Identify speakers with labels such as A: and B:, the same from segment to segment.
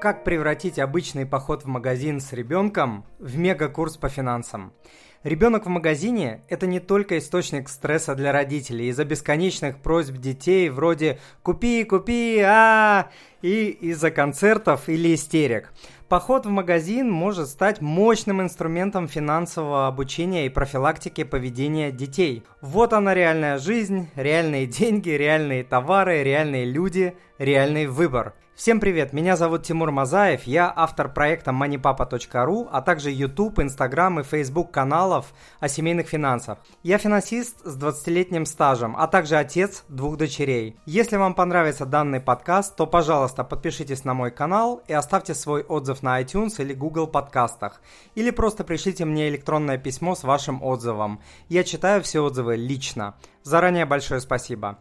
A: Как превратить обычный поход в магазин с ребенком в мега-курс по финансам? Ребенок в магазине – это не только источник стресса для родителей из-за бесконечных просьб детей вроде «купи, купи, а, и из-за концертов или истерик. Поход в магазин может стать мощным инструментом финансового обучения и профилактики поведения детей. Вот она реальная жизнь, реальные деньги, реальные товары, реальные люди, реальный выбор – Всем привет, меня зовут Тимур Мазаев, я автор проекта moneypapa.ru, а также YouTube, Instagram и Facebook каналов о семейных финансах. Я финансист с 20-летним стажем, а также отец двух дочерей. Если вам понравится данный подкаст, то, пожалуйста, подпишитесь на мой канал и оставьте свой отзыв на iTunes или Google подкастах. Или просто пришлите мне электронное письмо с вашим отзывом. Я читаю все отзывы лично. Заранее большое спасибо.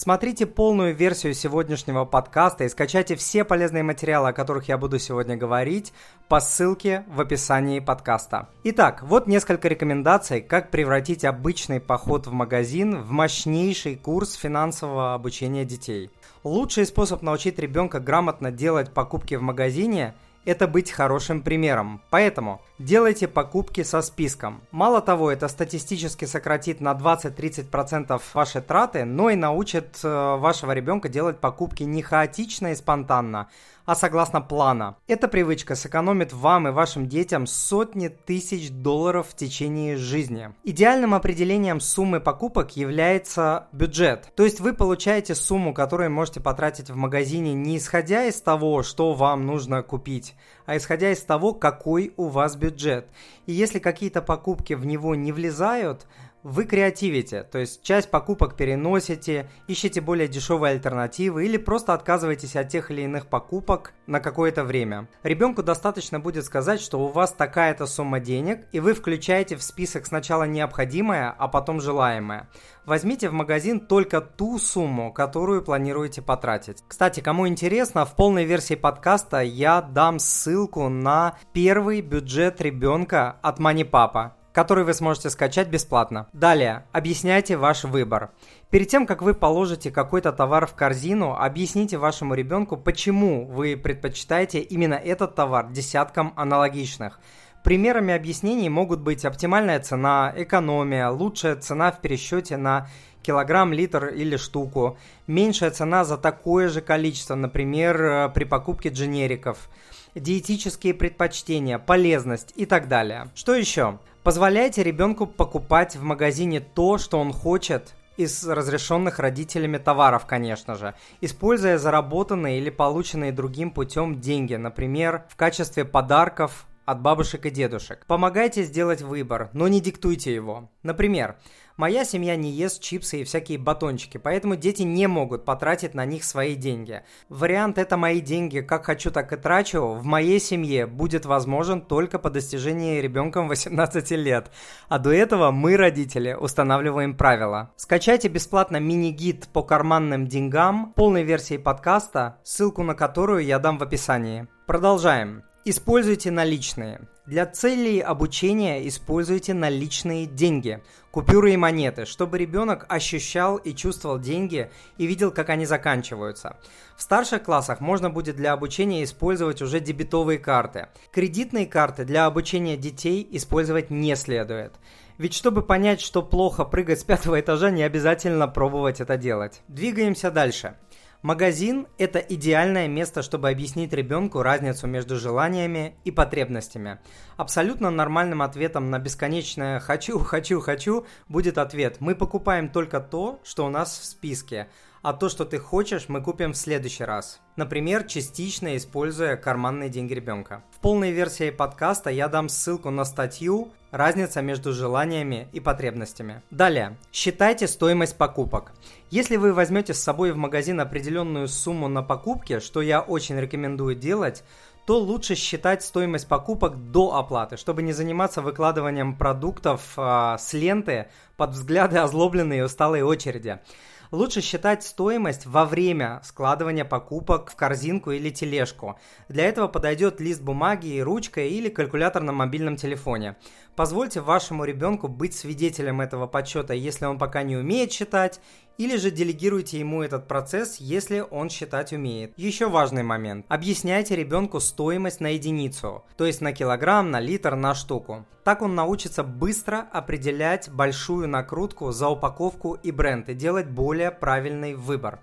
A: Смотрите полную версию сегодняшнего подкаста и скачайте все полезные материалы, о которых я буду сегодня говорить, по ссылке в описании подкаста. Итак, вот несколько рекомендаций, как превратить обычный поход в магазин в мощнейший курс финансового обучения детей. Лучший способ научить ребенка грамотно делать покупки в магазине – это быть хорошим примером. Поэтому делайте покупки со списком. Мало того, это статистически сократит на 20-30% ваши траты, но и научит э, вашего ребенка делать покупки не хаотично и спонтанно, а согласно плана. Эта привычка сэкономит вам и вашим детям сотни тысяч долларов в течение жизни. Идеальным определением суммы покупок является бюджет. То есть вы получаете сумму, которую можете потратить в магазине не исходя из того, что вам нужно купить, а исходя из того, какой у вас бюджет. И если какие-то покупки в него не влезают, вы креативите, то есть часть покупок переносите, ищете более дешевые альтернативы или просто отказываетесь от тех или иных покупок на какое-то время. Ребенку достаточно будет сказать, что у вас такая-то сумма денег, и вы включаете в список сначала необходимое, а потом желаемое. Возьмите в магазин только ту сумму, которую планируете потратить. Кстати, кому интересно, в полной версии подкаста я дам ссылку на первый бюджет ребенка от MoneyPapa который вы сможете скачать бесплатно. Далее, объясняйте ваш выбор. Перед тем, как вы положите какой-то товар в корзину, объясните вашему ребенку, почему вы предпочитаете именно этот товар десяткам аналогичных. Примерами объяснений могут быть оптимальная цена, экономия, лучшая цена в пересчете на килограмм, литр или штуку, меньшая цена за такое же количество, например, э, при покупке дженериков, диетические предпочтения, полезность и так далее. Что еще? Позволяйте ребенку покупать в магазине то, что он хочет, из разрешенных родителями товаров, конечно же, используя заработанные или полученные другим путем деньги, например, в качестве подарков от бабушек и дедушек. Помогайте сделать выбор, но не диктуйте его. Например, Моя семья не ест чипсы и всякие батончики, поэтому дети не могут потратить на них свои деньги. Вариант «это мои деньги, как хочу, так и трачу» в моей семье будет возможен только по достижении ребенком 18 лет. А до этого мы, родители, устанавливаем правила. Скачайте бесплатно мини-гид по карманным деньгам полной версии подкаста, ссылку на которую я дам в описании. Продолжаем. Используйте наличные. Для целей обучения используйте наличные деньги, купюры и монеты, чтобы ребенок ощущал и чувствовал деньги и видел, как они заканчиваются. В старших классах можно будет для обучения использовать уже дебетовые карты. Кредитные карты для обучения детей использовать не следует. Ведь чтобы понять, что плохо прыгать с пятого этажа, не обязательно пробовать это делать. Двигаемся дальше. Магазин – это идеальное место, чтобы объяснить ребенку разницу между желаниями и потребностями. Абсолютно нормальным ответом на бесконечное «хочу, хочу, хочу» будет ответ «мы покупаем только то, что у нас в списке», а то, что ты хочешь, мы купим в следующий раз. Например, частично используя карманные деньги ребенка. В полной версии подкаста я дам ссылку на статью «Разница между желаниями и потребностями». Далее, считайте стоимость покупок. Если вы возьмете с собой в магазин определенную сумму на покупки, что я очень рекомендую делать, то лучше считать стоимость покупок до оплаты, чтобы не заниматься выкладыванием продуктов э, с ленты под взгляды озлобленной и усталой очереди. Лучше считать стоимость во время складывания покупок в корзинку или тележку. Для этого подойдет лист бумаги и ручка или калькулятор на мобильном телефоне. Позвольте вашему ребенку быть свидетелем этого подсчета, если он пока не умеет считать, или же делегируйте ему этот процесс, если он считать умеет. Еще важный момент. Объясняйте ребенку стоимость на единицу, то есть на килограмм, на литр, на штуку. Так он научится быстро определять большую накрутку за упаковку и бренд и делать более правильный выбор.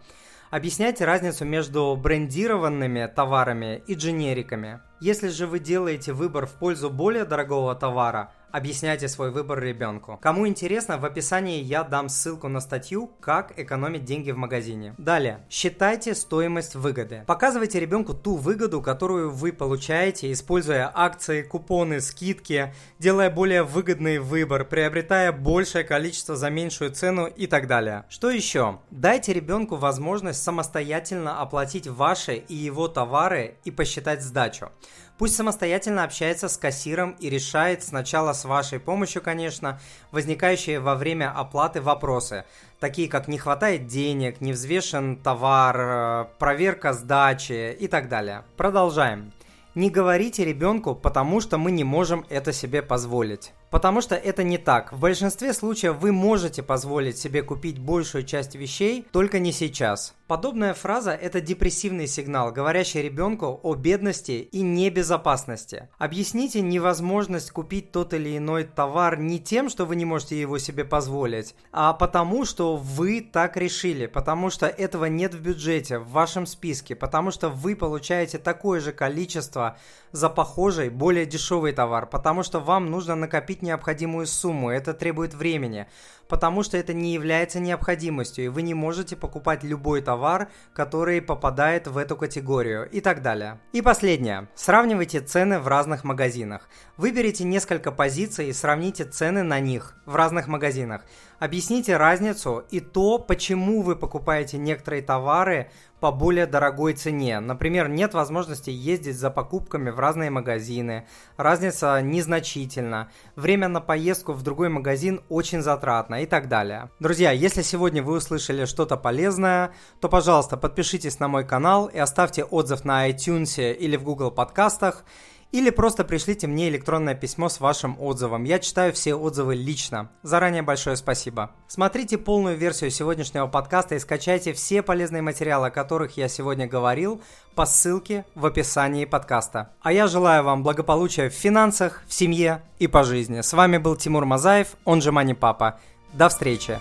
A: Объясняйте разницу между брендированными товарами и дженериками. Если же вы делаете выбор в пользу более дорогого товара, Объясняйте свой выбор ребенку. Кому интересно, в описании я дам ссылку на статью «Как экономить деньги в магазине». Далее, считайте стоимость выгоды. Показывайте ребенку ту выгоду, которую вы получаете, используя акции, купоны, скидки, делая более выгодный выбор, приобретая большее количество за меньшую цену и так далее. Что еще? Дайте ребенку возможность самостоятельно оплатить ваши и его товары и посчитать сдачу. Пусть самостоятельно общается с кассиром и решает сначала с вашей помощью, конечно, возникающие во время оплаты вопросы, такие как не хватает денег, не взвешен товар, э, проверка сдачи и так далее. Продолжаем. Не говорите ребенку, потому что мы не можем это себе позволить. Потому что это не так. В большинстве случаев вы можете позволить себе купить большую часть вещей, только не сейчас. Подобная фраза – это депрессивный сигнал, говорящий ребенку о бедности и небезопасности. Объясните невозможность купить тот или иной товар не тем, что вы не можете его себе позволить, а потому, что вы так решили, потому что этого нет в бюджете, в вашем списке, потому что вы получаете такое же количество за похожий, более дешевый товар, потому что вам нужно накопить необходимую сумму, это требует времени, потому что это не является необходимостью, и вы не можете покупать любой товар, который попадает в эту категорию и так далее. И последнее. Сравнивайте цены в разных магазинах. Выберите несколько позиций и сравните цены на них в разных магазинах. Объясните разницу и то, почему вы покупаете некоторые товары по более дорогой цене. Например, нет возможности ездить за покупками в разные магазины. Разница незначительна. Время на поездку в другой магазин очень затратно и так далее. Друзья, если сегодня вы услышали что-то полезное, то, пожалуйста, подпишитесь на мой канал и оставьте отзыв на iTunes или в Google подкастах. Или просто пришлите мне электронное письмо с вашим отзывом. Я читаю все отзывы лично. Заранее большое спасибо. Смотрите полную версию сегодняшнего подкаста и скачайте все полезные материалы, о которых я сегодня говорил, по ссылке в описании подкаста. А я желаю вам благополучия в финансах, в семье и по жизни. С вами был Тимур Мазаев, он же Мани Папа. До встречи!